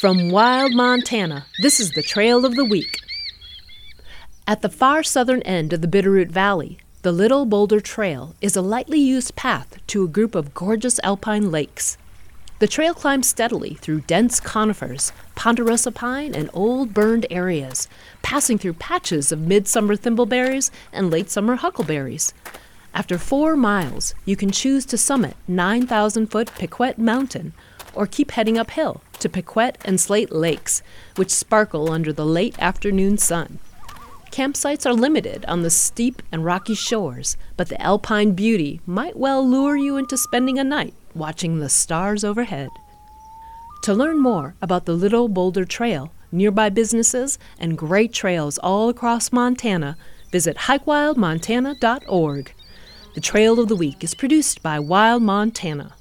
From Wild Montana, this is the Trail of the Week. At the far southern end of the Bitterroot Valley, the Little Boulder Trail is a lightly used path to a group of gorgeous alpine lakes. The trail climbs steadily through dense conifers, ponderosa pine, and old burned areas, passing through patches of midsummer thimbleberries and late summer huckleberries. After four miles, you can choose to summit 9,000 foot Piquette Mountain or keep heading uphill to Piquette and Slate Lakes, which sparkle under the late afternoon sun. Campsites are limited on the steep and rocky shores, but the alpine beauty might well lure you into spending a night watching the stars overhead. To learn more about the Little Boulder Trail, nearby businesses, and great trails all across Montana, visit hikewildmontana.org. The Trail of the Week is produced by Wild Montana.